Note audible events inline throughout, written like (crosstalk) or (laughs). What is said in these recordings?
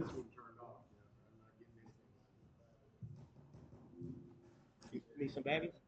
this one turned off. Need some baggies?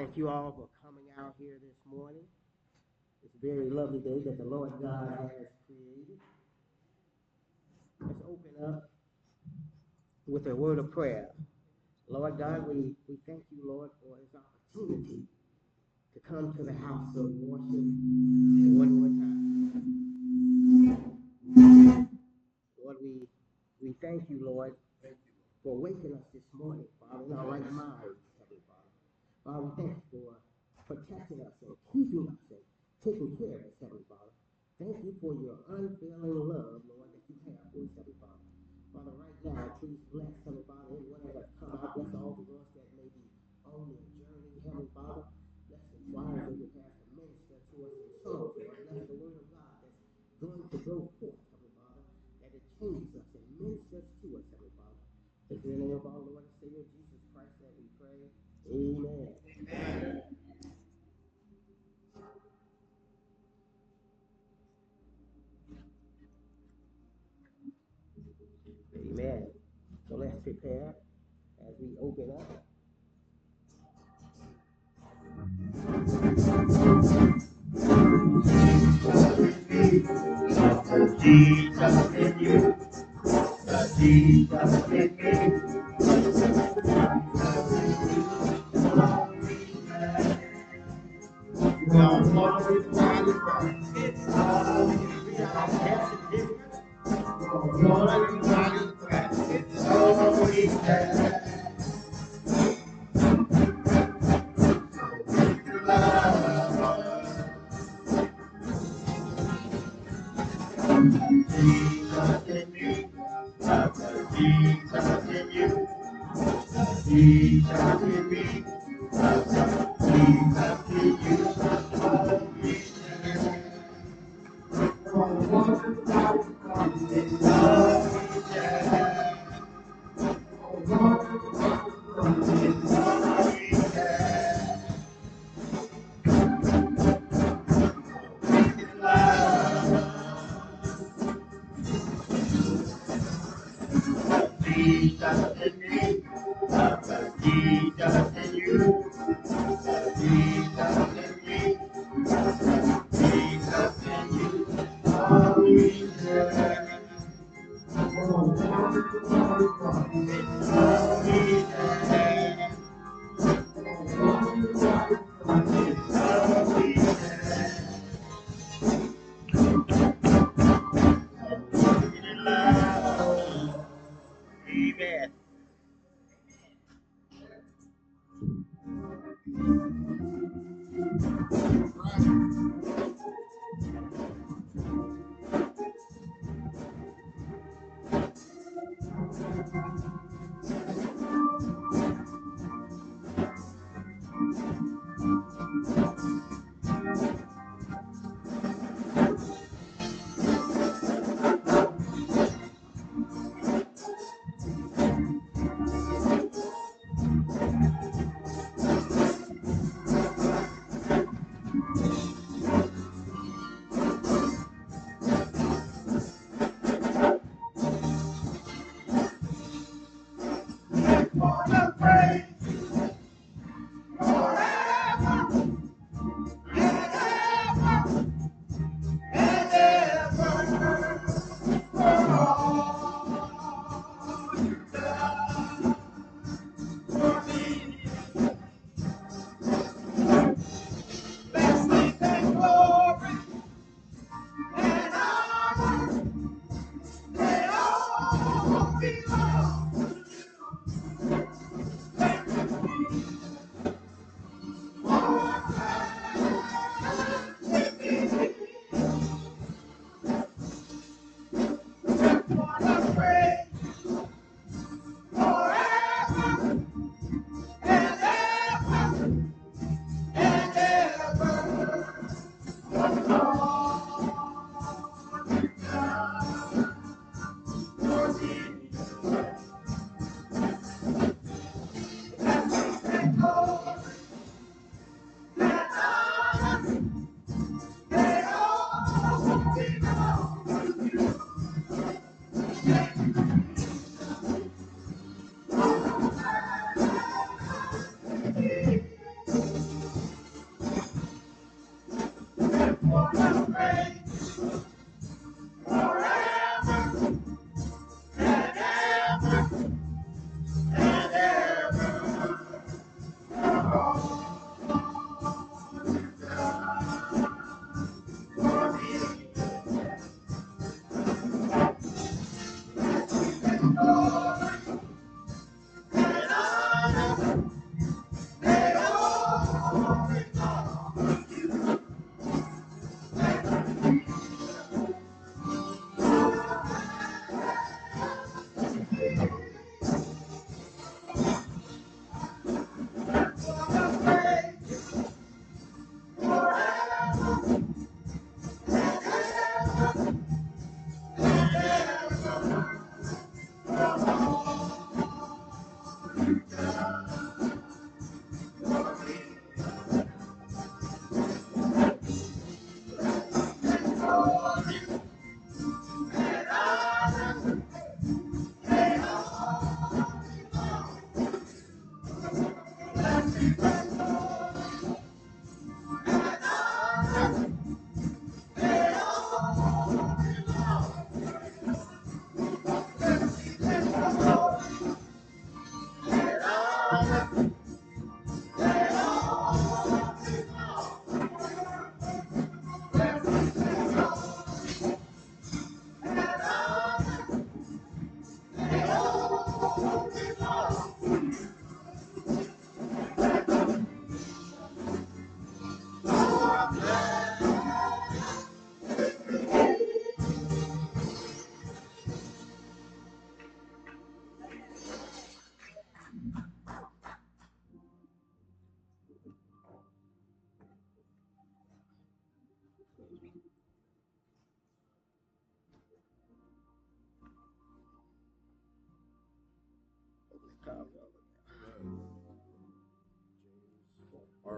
Thank you all for coming out here this morning. It's a very lovely day that the Lord God has created. Let's open up with a word of prayer. Lord God, we, we thank you, Lord, for this opportunity to come to the house of worship one more time. Lord, we, we thank you, Lord, for waking us this morning, Father, in our right Heavenly Father. We thank you for protecting us and keeping us and taking care of us, Heavenly Father. Thank you for your unfailing love, Lord, that you have for us, Heavenly Father. Father, right now, please bless, Heavenly Father, anyone that has come out, bless all the ones that may be on their journey, Heavenly Father. Bless the choirs that you have to minister to us in songs, Lord. Bless the word of God that's going to go forth, Heavenly Father, that it changes us and ministers to us, Heavenly Father. It's in the name of our Lord and Savior Jesus Christ that we pray. Amen. Amen. So as we open up. Jesus The Jesus in you,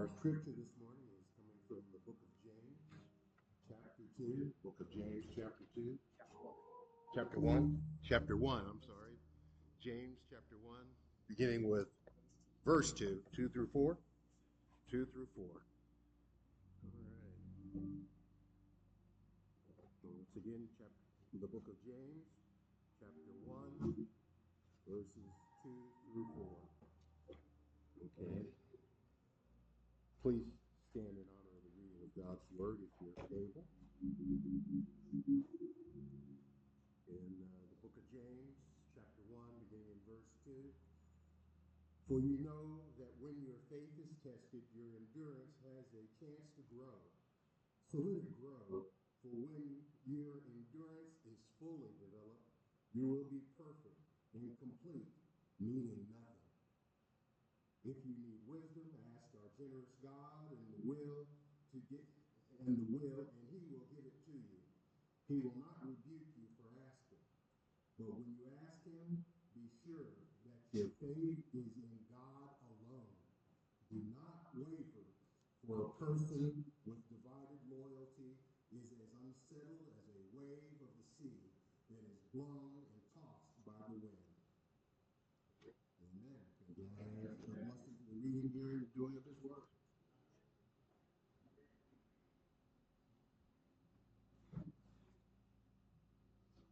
Our scripture this morning is coming from the book of James, chapter two, book of James, chapter two. Chapter one, chapter one, I'm sorry. James, chapter one, beginning with verse two, two through four, two through four. All right. Once again, chapter, the book of James, chapter one, verses two through four. Okay. Please stand in honor of the reading of God's word if you're able. In uh, the book of James, chapter 1, beginning in verse 2. For you know that when your faith is tested, your endurance has a chance to grow. So let it grow, for when your endurance is fully developed, you will be perfect and complete, needing nothing. If you need wisdom, ask our generous God and the will to get and the will, and he will give it to you. He will not rebuke you for asking. But when you ask him, be sure that your faith is in God alone. Do not waver, for a person with divided loyalty is as unsettled as a wave of the sea that is blown and tossed by the wind. Amen. Can I ask a blessing to the reading, hearing, and doing of his word?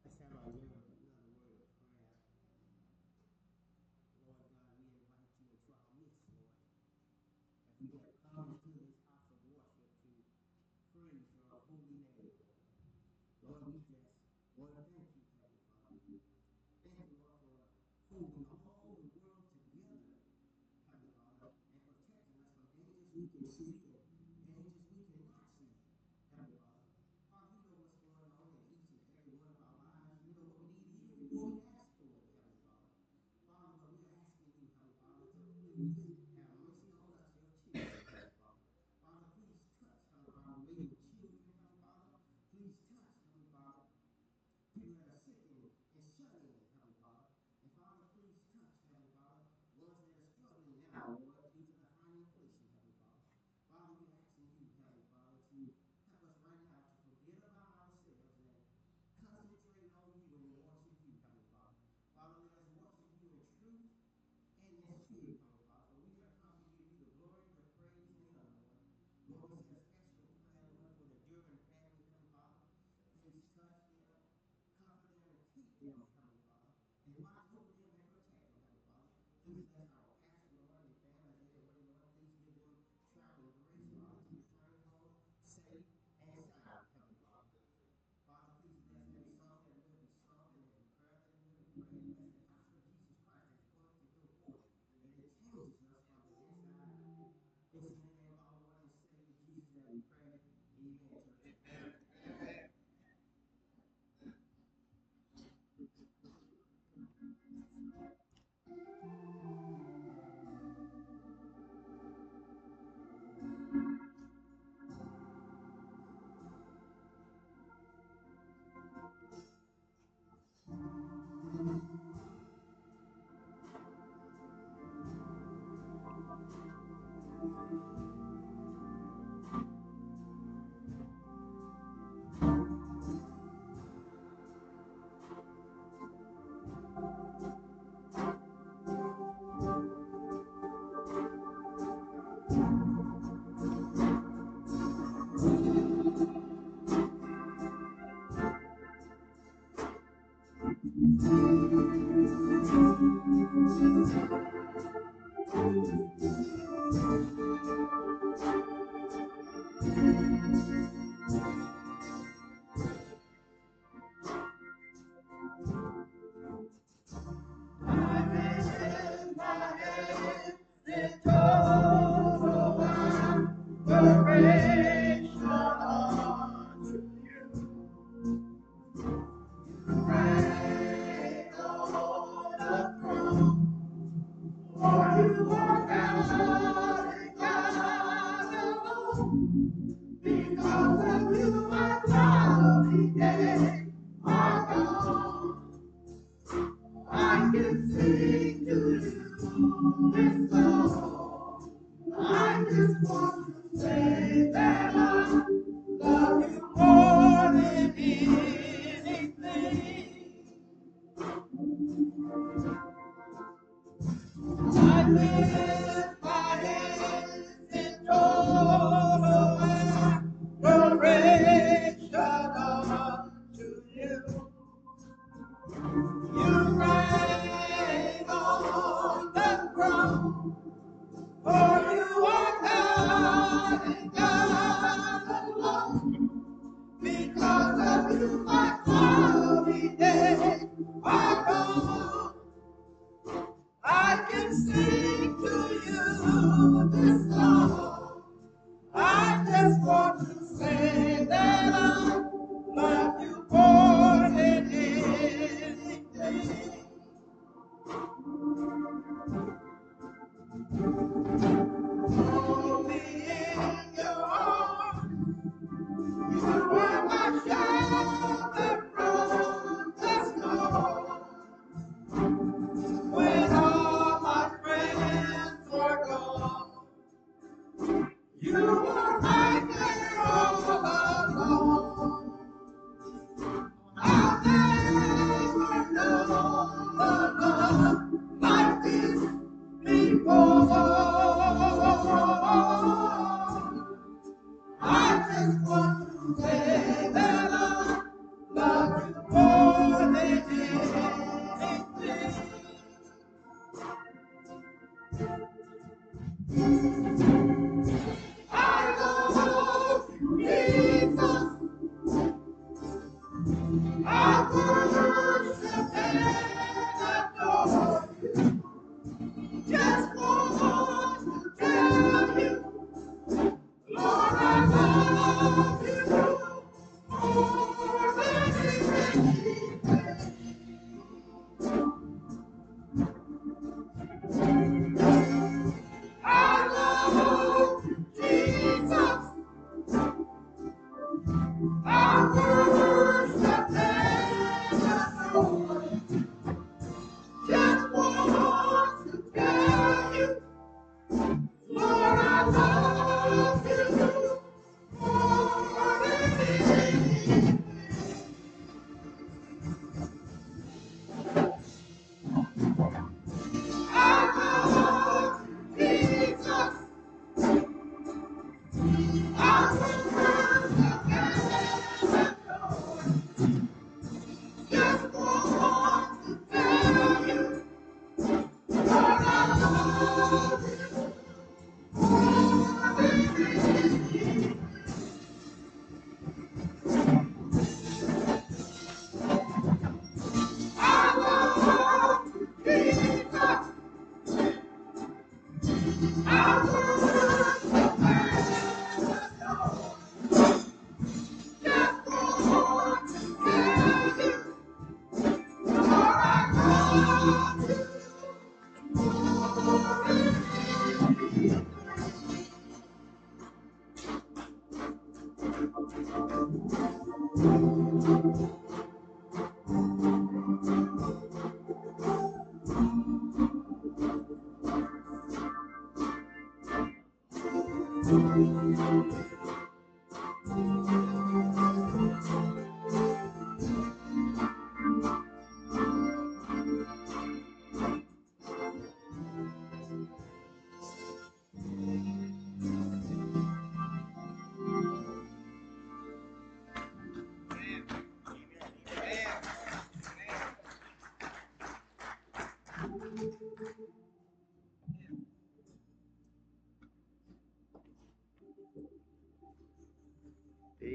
Let's have our Lord another word of prayer. Lord God, we invite you into our midst, Lord. As we have come into this house of worship to praise your holy name. Lord, we just want to thank you, Heavenly Father. Thank you, Lord, for holding all the world together, Heavenly Father, and protecting us dangers can see you know,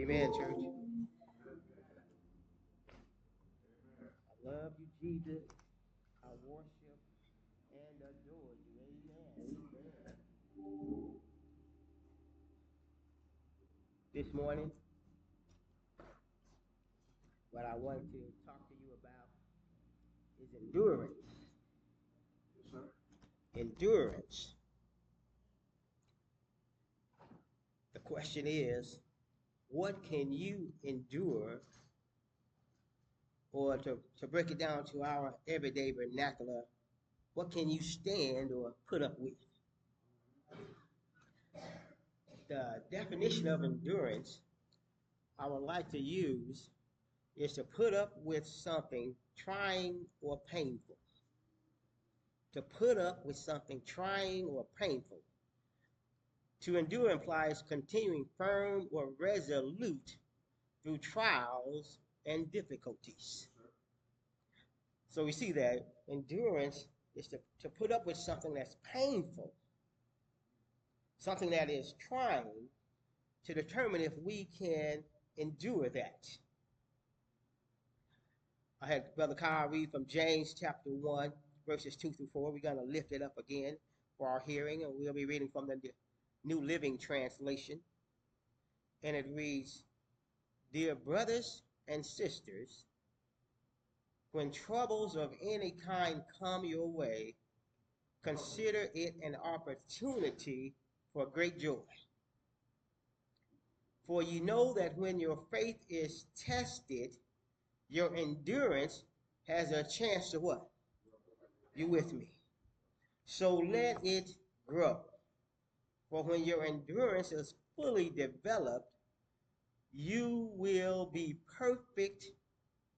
Amen, church. I love you, Jesus. I worship and adore you. Amen. Amen. This morning, what I want to talk to you about is endurance. Yes, Endurance. The question is, what can you endure? Or to, to break it down to our everyday vernacular, what can you stand or put up with? The definition of endurance I would like to use is to put up with something trying or painful. To put up with something trying or painful. To endure implies continuing firm or resolute through trials and difficulties. So we see that endurance is to, to put up with something that's painful, something that is trying to determine if we can endure that. I had Brother Kyle read from James chapter 1, verses 2 through 4. We're going to lift it up again for our hearing, and we'll be reading from the New Living Translation. And it reads Dear brothers and sisters, when troubles of any kind come your way, consider it an opportunity for great joy. For you know that when your faith is tested, your endurance has a chance to what? You with me? So let it grow. For when your endurance is fully developed, you will be perfect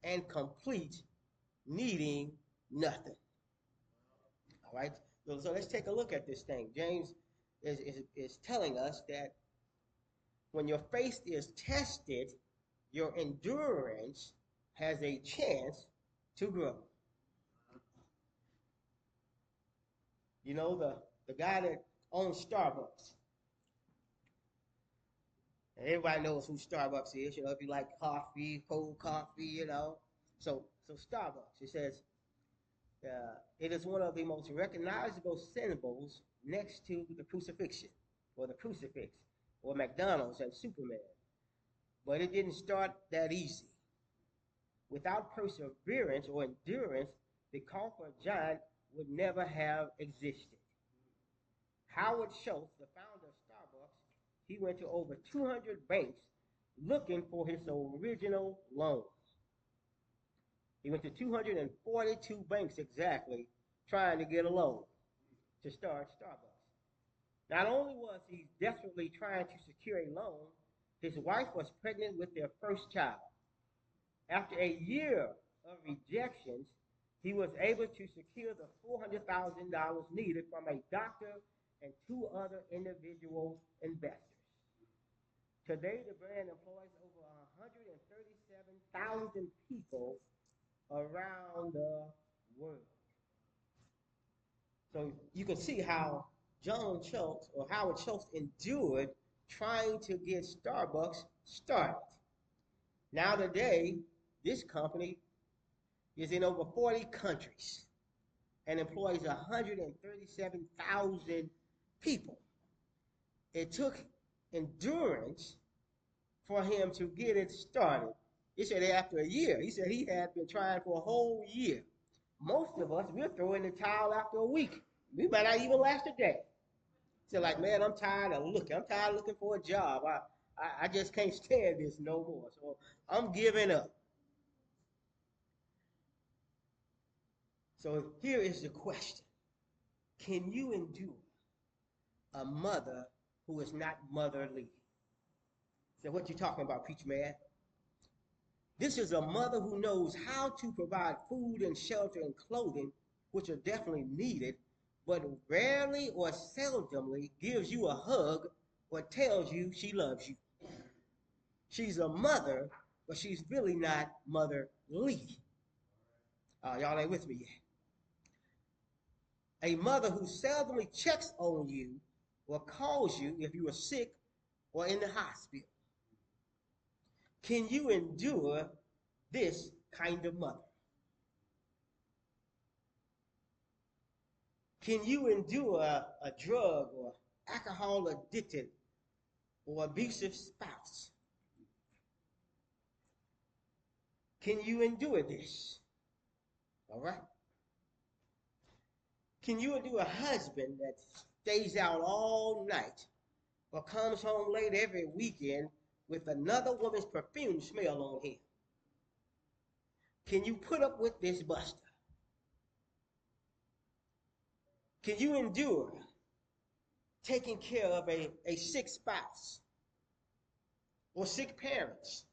and complete, needing nothing. All right? So, so let's take a look at this thing. James is, is, is telling us that when your faith is tested, your endurance has a chance to grow. You know, the, the guy that owns Starbucks. Everybody knows who Starbucks is, you know, if you like coffee, cold coffee, you know. So so Starbucks, it says, uh, it is one of the most recognizable symbols next to the crucifixion or the crucifix or McDonald's and Superman. But it didn't start that easy. Without perseverance or endurance, the coffee giant would never have existed. Howard Schultz, the founder of Starbucks, he went to over 200 banks looking for his original loan. He went to 242 banks exactly trying to get a loan to start Starbucks. Not only was he desperately trying to secure a loan, his wife was pregnant with their first child. After a year of rejections, he was able to secure the $400,000 needed from a doctor and two other individual investors. Today, the brand employs over 137,000 people around the world. So you can see how John Schultz or Howard Schultz endured trying to get Starbucks started. Now today, this company is in over 40 countries and employs 137,000 people. It took endurance for him to get it started. He said after a year, he said he had been trying for a whole year. Most of us, we'll throw in the towel after a week. We might not even last a day. So like, man, I'm tired of looking. I'm tired of looking for a job. I, I, I just can't stand this no more. So I'm giving up. So here is the question Can you endure a mother who is not motherly? So, what you talking about, preacher man? This is a mother who knows how to provide food and shelter and clothing, which are definitely needed, but rarely or seldomly gives you a hug or tells you she loves you. She's a mother, but she's really not motherly. Uh, y'all ain't with me yet. A mother who seldomly checks on you or calls you if you are sick or in the hospital. Can you endure this kind of mother? Can you endure a, drug or alcohol addicted or abusive spouse? Can you endure this? All right. Can you endure a husband that stays out all night or comes home late every weekend with another woman's perfume smell on him? Can you put up with this buster? Can you endure taking care of a, a sick spouse or sick parents?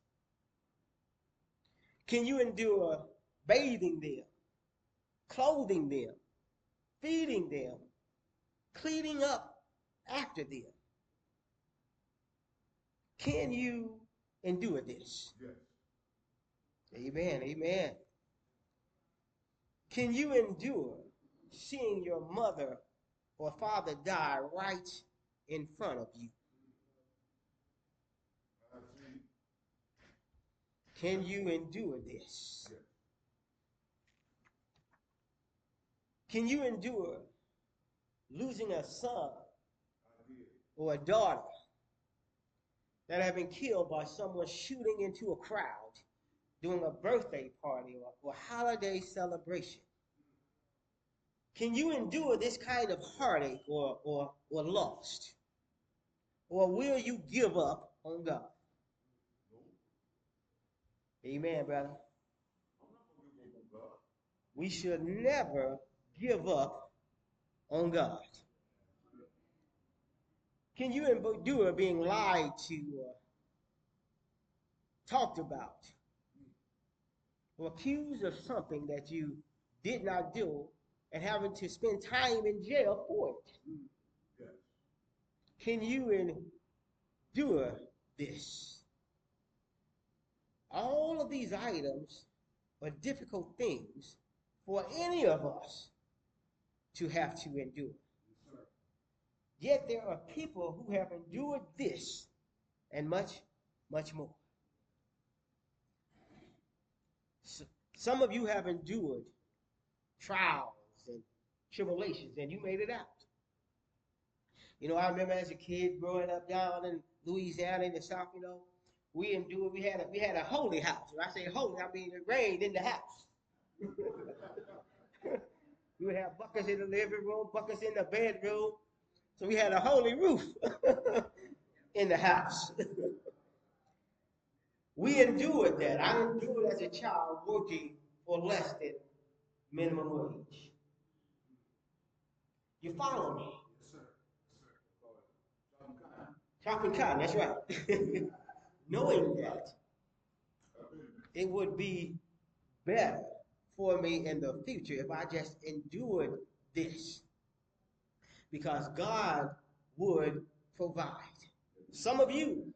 Can you endure bathing them, clothing them, feeding them, cleaning up after them? Can you endure this? Yes. Amen. Amen. Can you endure seeing your mother or father die right in front of you? Can you endure this? Can you endure losing a son or a daughter that have been killed by someone shooting into a crowd during a birthday party or, or holiday celebration? Can you endure this kind of heartache or, or, or loss? Or will you give up on God? Amen, brother. We should never give up on God. Can you endure being lied to or talked about or accused of something that you did not do and having to spend time in jail for it? Can you endure this? All of these items are difficult things for any of us to have to endure. Yet there are people who have endured this and much, much more. S- Some of you have endured trials and tribulations and you made it out. You know, I remember as a kid growing up down in Louisiana in the South, you know, we endured, we had a we had a holy house. When I say holy, I mean it rained in the house. (laughs) we would have buckets in the living room, buckets in the bedroom. So we had a holy roof (laughs) in the house. (laughs) we endured that. I endured as a child working for less than minimum wage. You follow me? Yes, sir. Yes, sir. Chopping cotton, that's right. (laughs) Knowing that it would be better for me in the future if I just endured this. Because God would provide. Some of you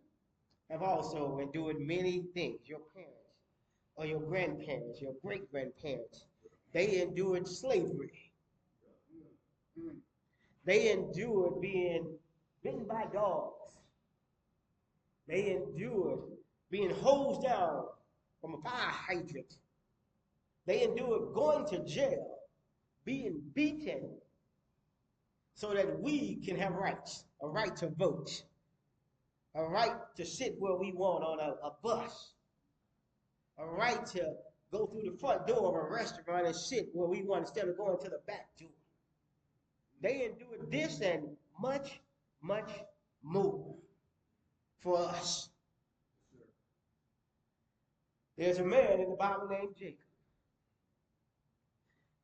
have also endured many things. Your parents or your grandparents, your great grandparents, they endured slavery. They endured being bitten by dogs. They endured being hosed down from a fire hydrant. They endured going to jail, being beaten, so that we can have rights a right to vote, a right to sit where we want on a, a bus, a right to go through the front door of a restaurant and sit where we want instead of going to the back door. They endured this and much, much more for us. There's a man in the Bible named Jacob.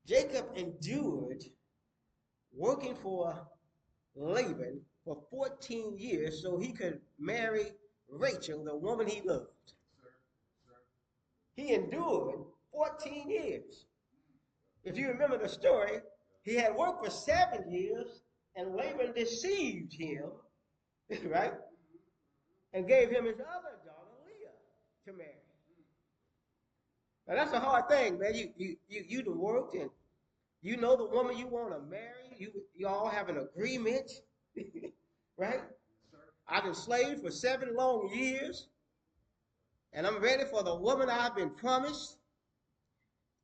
Jacob endured working for Laban for 14 years so he could marry Rachel, the woman he loved. He endured 14 years. If you remember the story, he had worked for seven years and Laban deceived him, (laughs) right? And gave him his other daughter, Leah, to marry. Now that's a hard thing, man. You you you you worked and you know the woman you want to marry. You you all have an agreement, (laughs) right? I've been slave for seven long years, and I'm ready for the woman I've been promised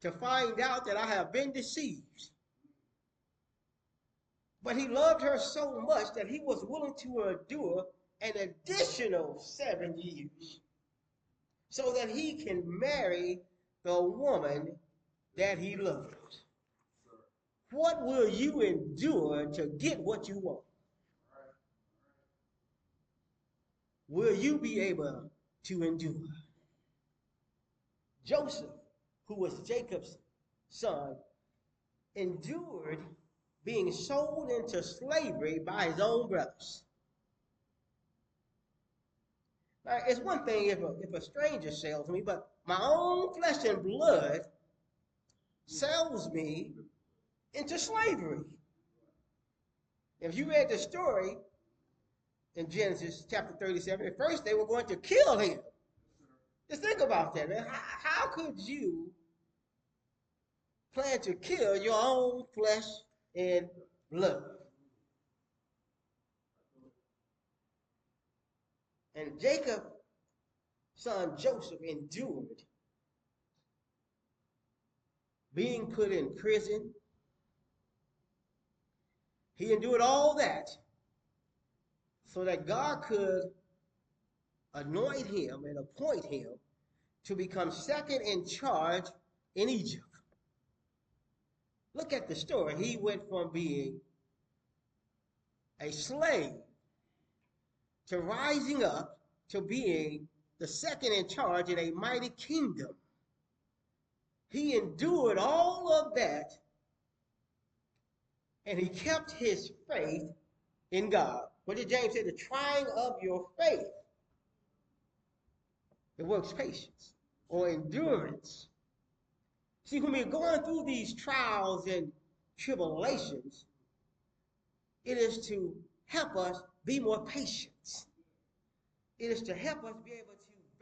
to find out that I have been deceived. But he loved her so much that he was willing to endure an additional seven years so that he can marry the woman that he loved. What will you endure to get what you want? Will you be able to endure? Joseph, who was Jacob's son, endured being sold into slavery by his own brothers. Now, it's one thing if a, if a stranger sells me, but my own flesh and blood sells me into slavery. If you read the story in Genesis chapter 37, at first they were going to kill him. Just think about that, man. How, how could you plan to kill your own flesh and blood? And Jacob, son Joseph, endured being put in prison. He endured all that so that God could anoint him and appoint him to become second in charge in Egypt. Look at the story. He went from being a slave to rising up to being the second in charge in a mighty kingdom. He endured all of that and he kept his faith in God. What did James say? The trying of your faith. It works patience or endurance. See, when we're going through these trials and tribulations, it is to help us be more patient. It is to help us be able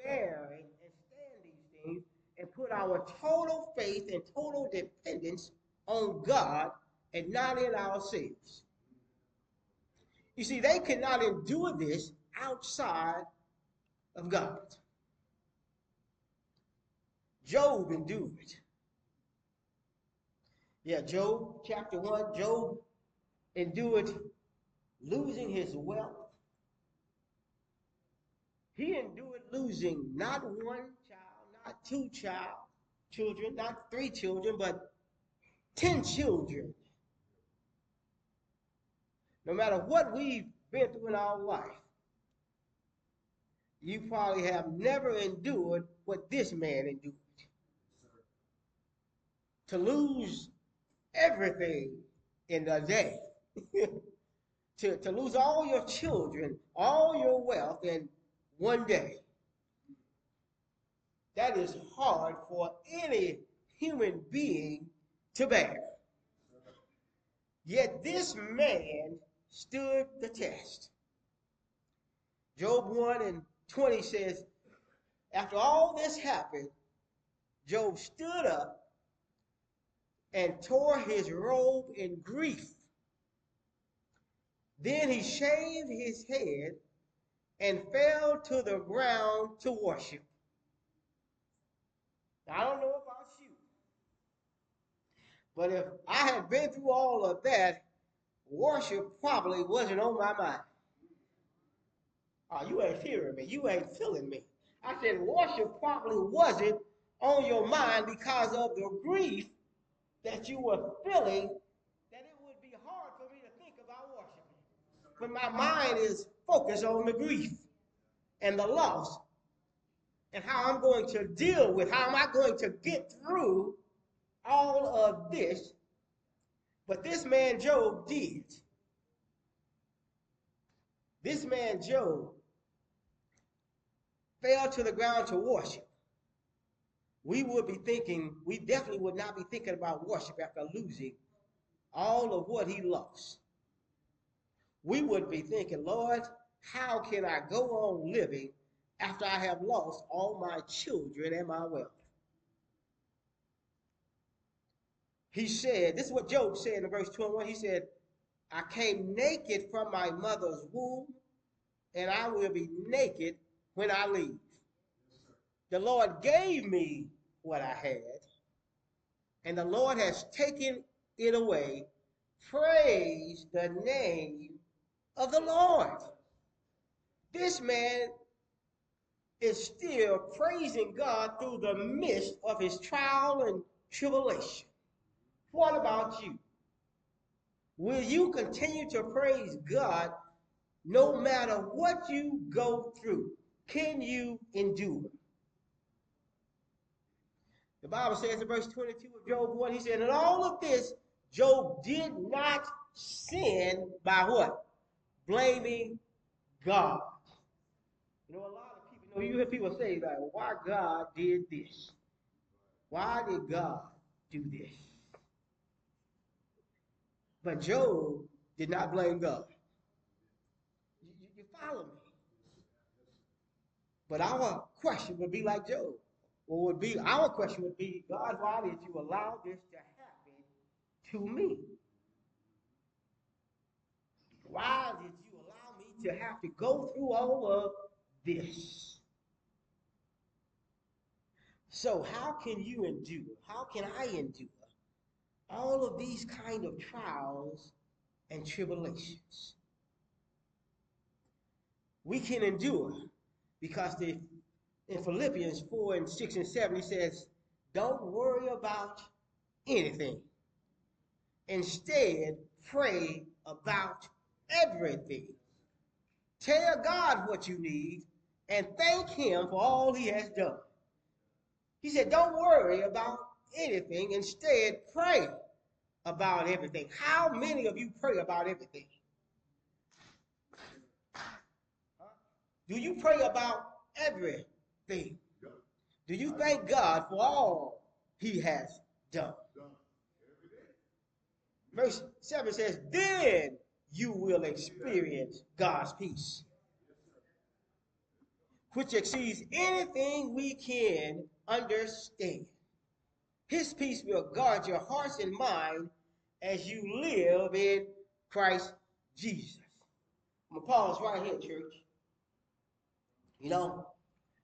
and, and stand these things and put our total faith and total dependence on God and not in ourselves. You see, they could not endure this outside of God. Job endured. It. Yeah, Job chapter 1, Job endured losing his wealth. He endured losing not one child, not two child, children, not three children, but ten children. No matter what we've been through in our life, you probably have never endured what this man endured. To lose everything in a day, (laughs) to, to lose all your children, all your wealth in one day. That is hard for any human being to bear. Yet this man stood the test. Job 1 and 20 says, After all this happened, Job stood up and tore his robe in grief. Then he shaved his head and fell to the ground to worship. Now, I don't know about you, but if I had been through all of that, worship probably wasn't on my mind. Oh, you ain't hearing me. You ain't feeling me. I said worship probably wasn't on your mind because of the grief that you were feeling that it would be hard for me to think about worshiping. But my mind is focused on the grief and the loss and how I'm going to deal with, how am I going to get through all of this. But this man Job did. This man Job fell to the ground to worship. We would be thinking, we definitely would not be thinking about worship after losing all of what he lost. We would be thinking, Lord, how can I go on living after I have lost all my children and my wealth? He said, this is what Job said in verse 21. He said, I came naked from my mother's womb, and I will be naked when I leave. The Lord gave me what I had, and the Lord has taken it away. Praise the name of the Lord. This man is still praising God through the midst of his trial and tribulation. What about you? Will you continue to praise God no matter what you go through? Can you endure? The Bible says in verse 22 of Job 1, he said, In all of this, Job did not sin by what? Blaming God. You know, a lot of people, you know, you hear people say, like, why God did this? Why did God do this? But Job did not blame God. You, you, follow me? But our question would be like Job. Or would be our question would be, God, why did you allow this to happen to me? Why did you allow me to have to go through all of this? So how can you endure? How can I endure all of these kind of trials and tribulations? We can endure because the in Philippians 4 and 6 and 7, he says, Don't worry about anything. Instead, pray about everything. Tell God what you need and thank Him for all He has done. He said, Don't worry about anything. Instead, pray about everything. How many of you pray about everything? Do you pray about everything? Do you thank God for all he has done? Verse 7 says, Then you will experience God's peace, which exceeds anything we can understand. His peace will guard your hearts and mind as you live in Christ Jesus. I'm going to pause right here, church. You know,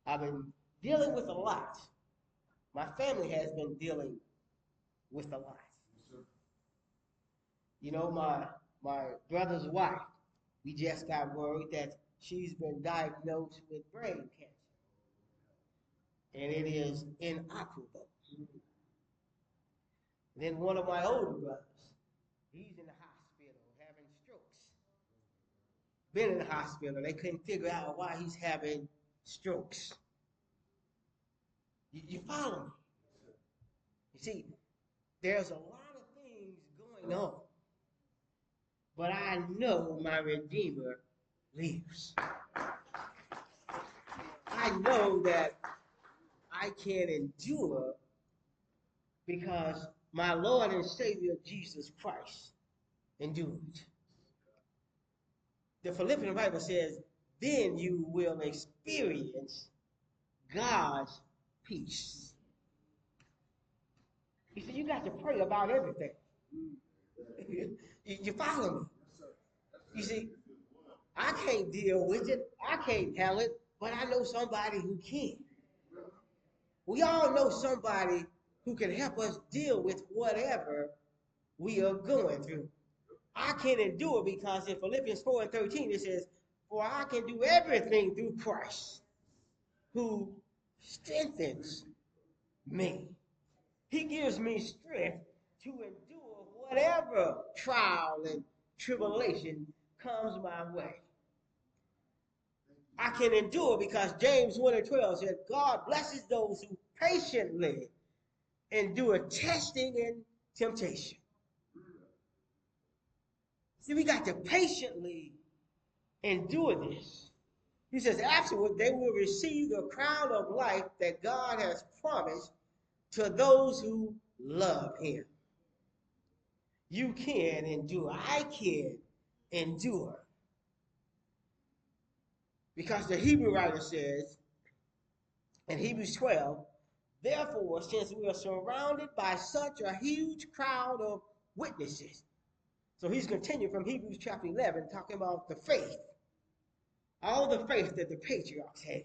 I've been dealing with a lot. My family has been dealing with a lot. You know, my my brother's wife, we just got worried that she's been diagnosed with brain cancer. And it is inoperable. Then one of my older brothers, he's in the hospital having strokes. Been in the hospital. They couldn't figure out why he's having strokes. You, you follow me? You see, there's a lot of things going on, but I know my Redeemer lives. I know that I can endure because my Lord and Savior Jesus Christ endured. The Philippian Bible says, then you will experience God's peace. He said, you got to pray about everything. You follow me? You see, I can't deal with it. I can't handle it, but I know somebody who can. We all know somebody who can help us deal with whatever we are going through. I can endure because in Philippians 4 and 13 it says, For I can do everything through Christ who strengthens me. He gives me strength to endure whatever trial and tribulation comes my way. I can endure because James 1 and 12 said, God blesses those who patiently endure testing and temptation. See, we got to patiently endure this. He says, afterward, they will receive the crown of life that God has promised to those who love him. You can endure. I can endure. Because the Hebrew writer says in Hebrews 12, therefore, since we are surrounded by such a huge crowd of witnesses, so he's continuing from Hebrews chapter 11, talking about the faith, all the faith that the patriarchs had.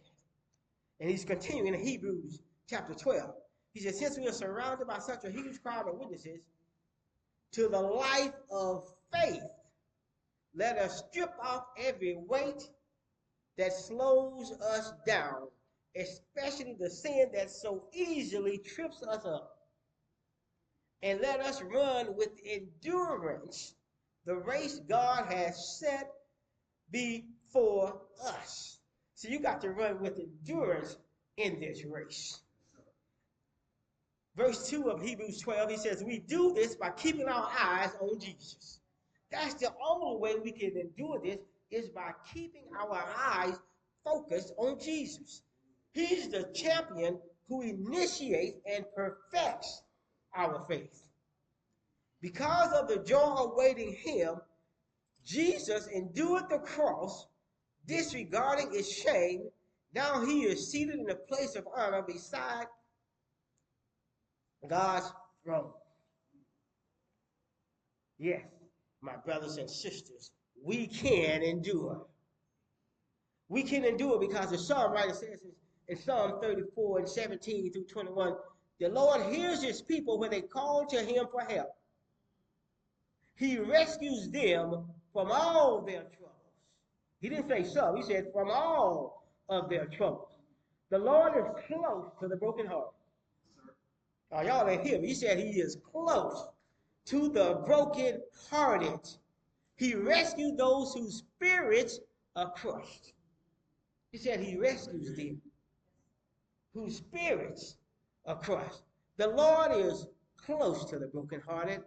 And he's continuing in Hebrews chapter 12. He says, since we are surrounded by such a huge crowd of witnesses, to the life of faith, let us strip off every weight that slows us down, especially the sin that so easily trips us up. And let us run with endurance the race God has set before us. So you got to run with endurance in this race. Verse 2 of Hebrews 12, he says, We do this by keeping our eyes on Jesus. That's the only way we can endure this is by keeping our eyes focused on Jesus. He's the champion who initiates and perfects our faith. Because of the joy awaiting him, Jesus endured the cross, disregarding its shame. Now he is seated in a place of honor beside God's throne. Yes, my brothers and sisters, we can endure. We can endure because the psalm writer says in Psalm 34 and 17 through 21, the Lord hears his people when they call to him for help. He rescues them from all their troubles. He didn't say some, he said from all of their troubles. The Lord is close to the brokenhearted. Oh, y'all ain't hear me. He said he is close to the brokenhearted. He rescued those whose spirits are crushed. He said he rescues them whose spirits are crushed. The Lord is close to the brokenhearted,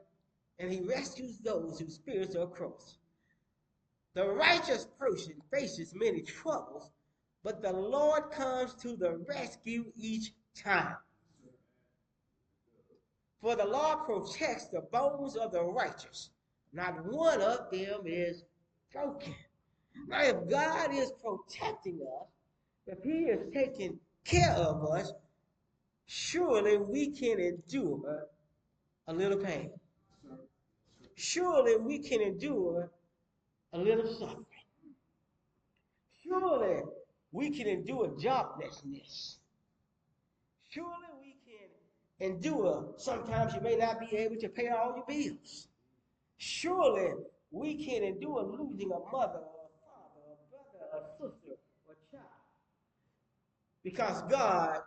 and he rescues those whose spirits are crushed. The righteous person faces many troubles, but the Lord comes to the rescue each time. For the Lord protects the bones of the righteous. Not one of them is broken. Now, if God is protecting us, if He is taking care of us, surely we can endure a little pain. Surely we can endure a little suffering. Surely we can endure joblessness. Surely endure, sometimes you may not be able to pay all your bills. Surely we can endure losing a mother or a father, a brother, a sister, or a child. Because God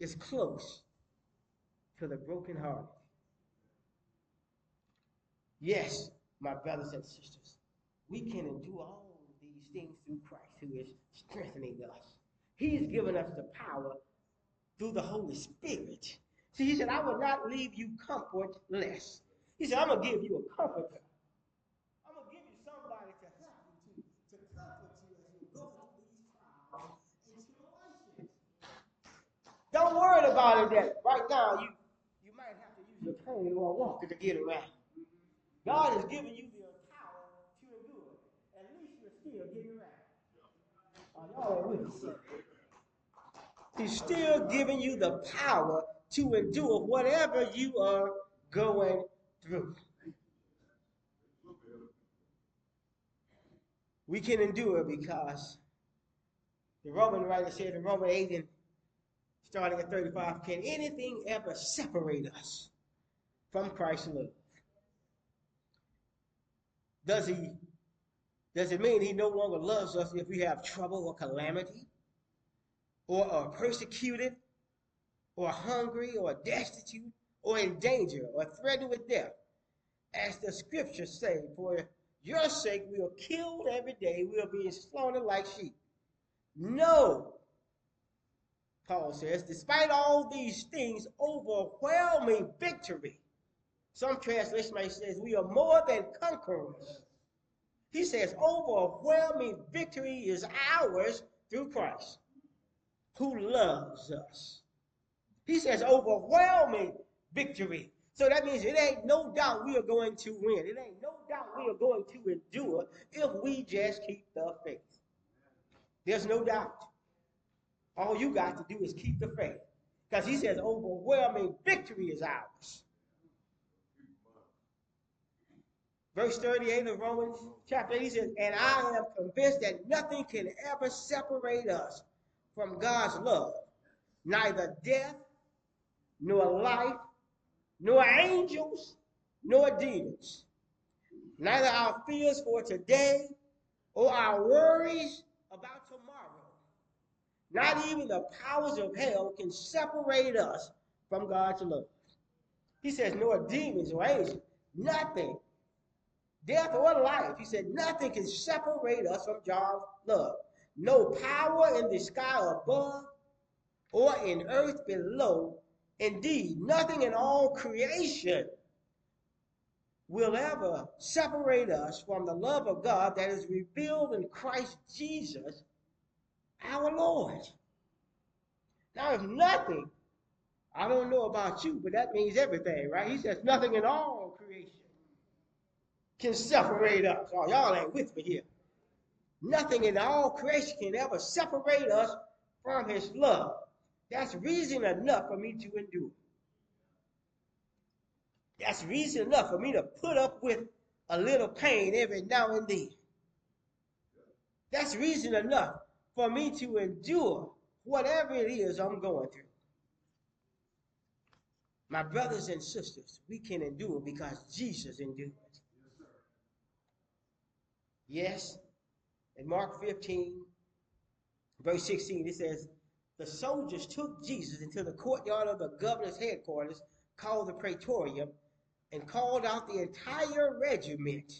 is close to the brokenhearted. Yes, my brothers and sisters, we can endure all these things through Christ who is strengthening us. He's given us the power through the Holy Spirit. See, he said, I will not leave you comfortless. He said, I'm going to give you a comforter. I'm going to give you somebody to help you, to, to comfort you as you go through these trials. Don't worry about it that right now you, you might have to use your cane or a walker to get around. God has given you the power to endure. At least you're still getting around. Are y'all with me? He's still giving you the power to endure whatever you are going through. We can endure because the Roman writer said in Roman 8 and starting at 35, can anything ever separate us from Christ's love? Does he does it mean he no longer loves us if we have trouble or calamity? Or are persecuted? Or hungry or destitute? Or in danger or threatened with death? As the scriptures say, for your sake we are killed every day, we are being slaughtered like sheep. No, Paul says, despite all these things, overwhelming victory. Some translation might say we are more than conquerors. He says overwhelming victory is ours through Christ, who loves us. He says overwhelming victory. So that means it ain't no doubt we are going to win. It ain't no doubt we are going to endure if we just keep the faith. There's no doubt. All you got to do is keep the faith. Because he says overwhelming victory is ours. Verse 38 of Romans chapter 8, he says, And I am convinced that nothing can ever separate us from God's love, neither death, nor life, nor angels, nor demons. Neither our fears for today or our worries about tomorrow. Not even the powers of hell can separate us from God's love. He says, nor demons or angels, nothing death or life. He said, nothing can separate us from God's love. No power in the sky above or in earth below. Indeed, nothing in all creation will ever separate us from the love of God that is revealed in Christ Jesus, our Lord. Now, if nothing, I don't know about you, but that means everything, right? He says nothing in all creation can separate us. Oh, y'all ain't with me here. Nothing in all creation can ever separate us from his love. That's reason enough for me to endure. That's reason enough for me to put up with a little pain every now and then. That's reason enough for me to endure whatever it is I'm going through. My brothers and sisters, we can endure because Jesus endured. Yes. In Mark 15, verse 16, it says, The soldiers took Jesus into the courtyard of the governor's headquarters, called the praetorium, and called out the entire regiment.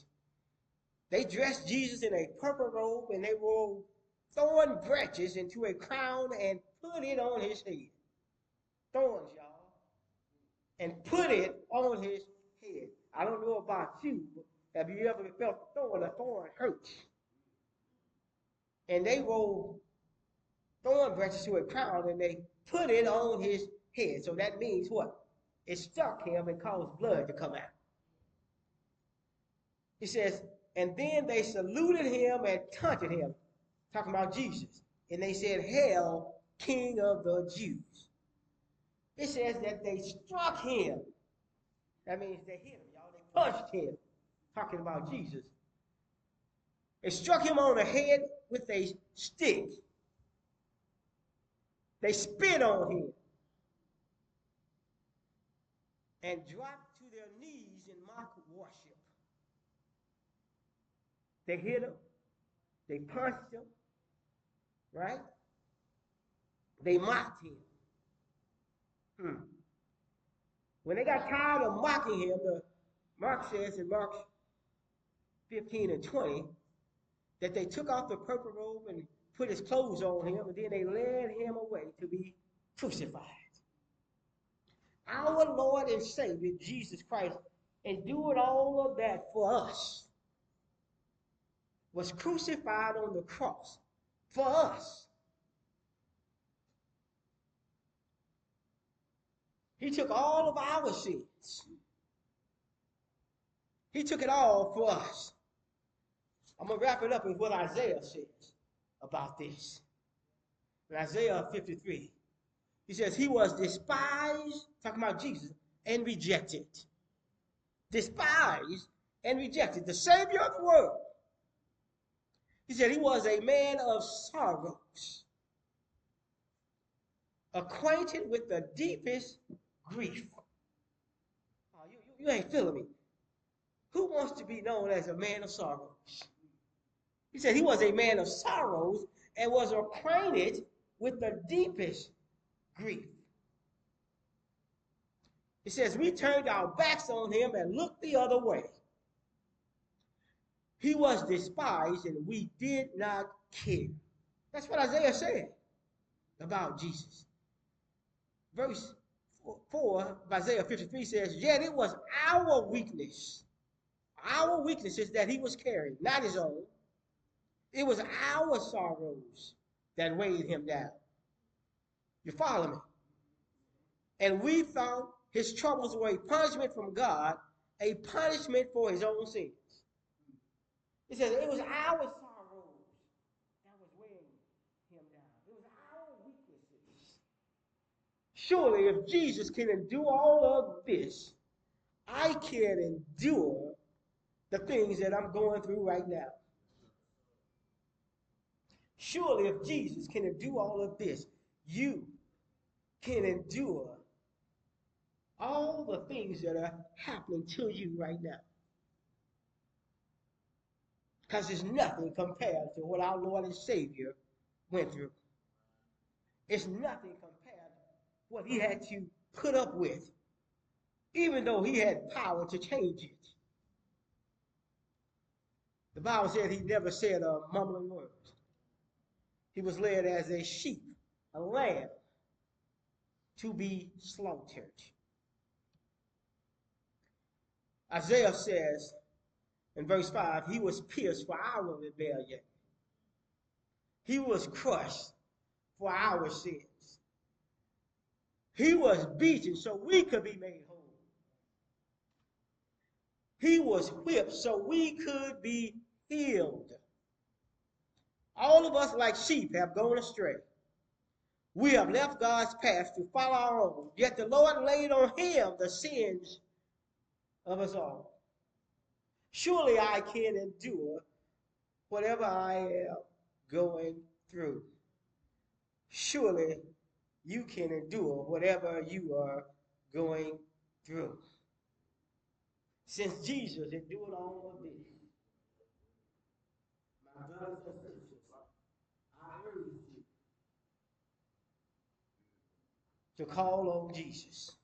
They dressed Jesus in a purple robe and they rolled thorn branches into a crown and put it on his head. Thorns, y'all. And put it on his head. I don't know about you, but have you ever felt a thorn? A thorn hurts. And they rolled thorn branches to a crown and they put it on his head. So that means what? It struck him and caused blood to come out. He says, and then they saluted him and taunted him, talking about Jesus. And they said, Hail, King of the Jews. It says that they struck him. That means they hit him, y'all. They punched him talking about Jesus, they struck him on the head with a stick. They spit on him and dropped to their knees in mock worship. They hit him, they punched him, right? They mocked him. Hmm. When they got tired of mocking him, the Mark says in Mark 15 and 20 that they took off the purple robe and put his clothes on him, and then they led him away to be crucified. Our Lord and Savior, Jesus Christ, endured all of that for us, was crucified on the cross for us. He took all of our sins. He took it all for us. I'm going to wrap it up with what Isaiah says about this. In Isaiah 53, he says, He was despised, talking about Jesus, and rejected. Despised and rejected, the Savior of the world. He said, He was a man of sorrows, acquainted with the deepest grief. Oh, you, you, you ain't feeling me. Who wants to be known as a man of sorrows? He said he was a man of sorrows and was acquainted with the deepest grief. He says, We turned our backs on him and looked the other way. He was despised and we did not care. That's what Isaiah said about Jesus. Verse 4 of Isaiah 53 says, Yet it was our weakness, our weaknesses that he was carrying, not his own. It was our sorrows that weighed him down. You follow me? And we found his troubles were a punishment from God, a punishment for his own sins. He says it was our sorrows that was weighing him down. It was our weaknesses. Surely, if Jesus can endure all of this, I can endure the things that I'm going through right now. Surely, if Jesus can endure all of this, you can endure all the things that are happening to you right now. Because it's nothing compared to what our Lord and Savior went through. It's nothing compared to what he had to put up with, even though he had power to change it. The Bible said he never said a mumbling word. He was led as a sheep, a lamb, to be slaughtered. Isaiah says in verse 5 He was pierced for our rebellion, He was crushed for our sins. He was beaten so we could be made whole. He was whipped so we could be healed. All of us, like sheep, have gone astray. We have left God's path to follow our own. Yet the Lord laid on him the sins of us all. Surely I can endure whatever I am going through. Surely you can endure whatever you are going through. Since Jesus endured all of this, my brothers and sisters, I urge you to call on Jesus.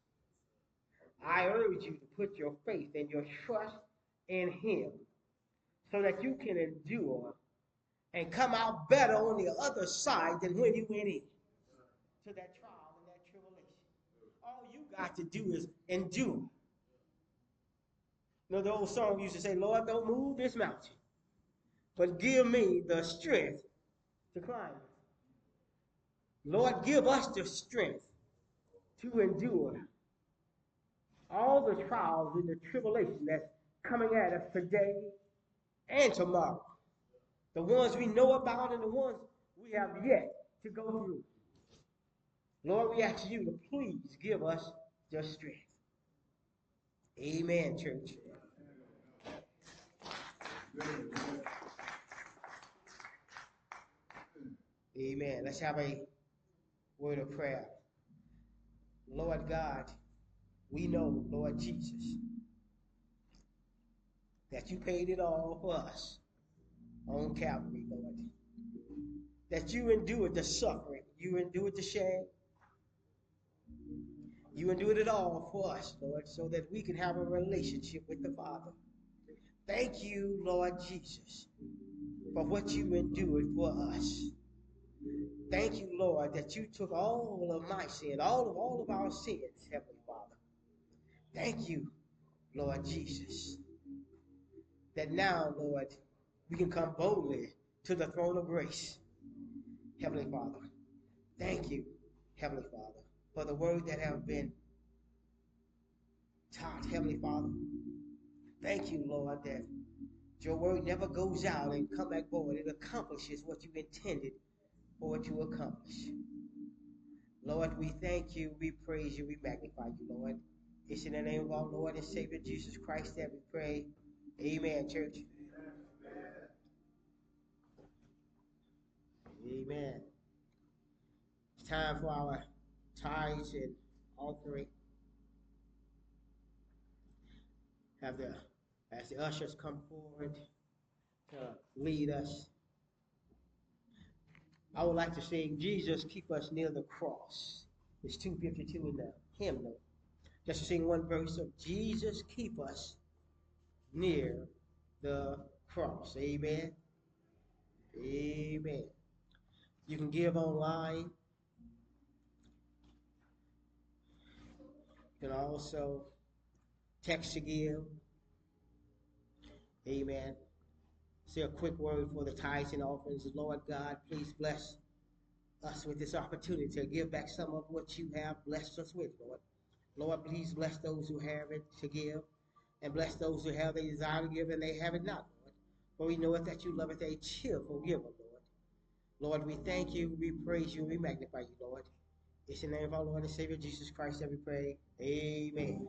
I urge you to put your faith and your trust in Him so that you can endure and come out better on the other side than when you went in to that trial and that tribulation. All you got to do is endure. You know, the old song used to say, Lord, don't move this mountain, but give me the strength to climb it. Lord, give us the strength to endure all the trials and the tribulation that's coming at us today and tomorrow. The ones we know about and the ones we have yet to go through. Lord, we ask you to please give us the strength. Amen, church. Amen. Let's have a word of prayer. Lord God, we know, Lord Jesus, that you paid it all for us on Calvary, Lord. That you endured the suffering, you endured the shame, you endured it all for us, Lord, so that we could have a relationship with the Father. Thank you, Lord Jesus, for what you endured for us. Thank you, Lord, that you took all of my sin, all of all of our sins, Heavenly Father. Thank you, Lord Jesus, that now, Lord, we can come boldly to the throne of grace. Heavenly Father, thank you, Heavenly Father, for the word that have been taught, Heavenly Father. Thank you, Lord, that your word never goes out and come back void. It accomplishes what you intended for what you accomplish. Lord, we thank you, we praise you, we magnify you, Lord. It's in the name of our Lord and Savior Jesus Christ that we pray. Amen, church. Amen. It's time for our tithes and offering. Have the as the ushers come forward to lead us. I would like to sing Jesus Keep Us Near the Cross. It's 252 in the hymnal. Just to sing one verse of Jesus Keep Us Near the Cross. Amen. Amen. You can give online. You can also text to give. Amen. Say a quick word for the tithes and offerings. Lord God, please bless us with this opportunity to give back some of what you have blessed us with, Lord. Lord, please bless those who have it to give, and bless those who have the desire to give and they have it not, Lord. For we know it that you love it, a cheerful giver, Lord. Lord, we thank you, we praise you, we magnify you, Lord. It's in the name of our Lord and Savior Jesus Christ that we pray. Amen.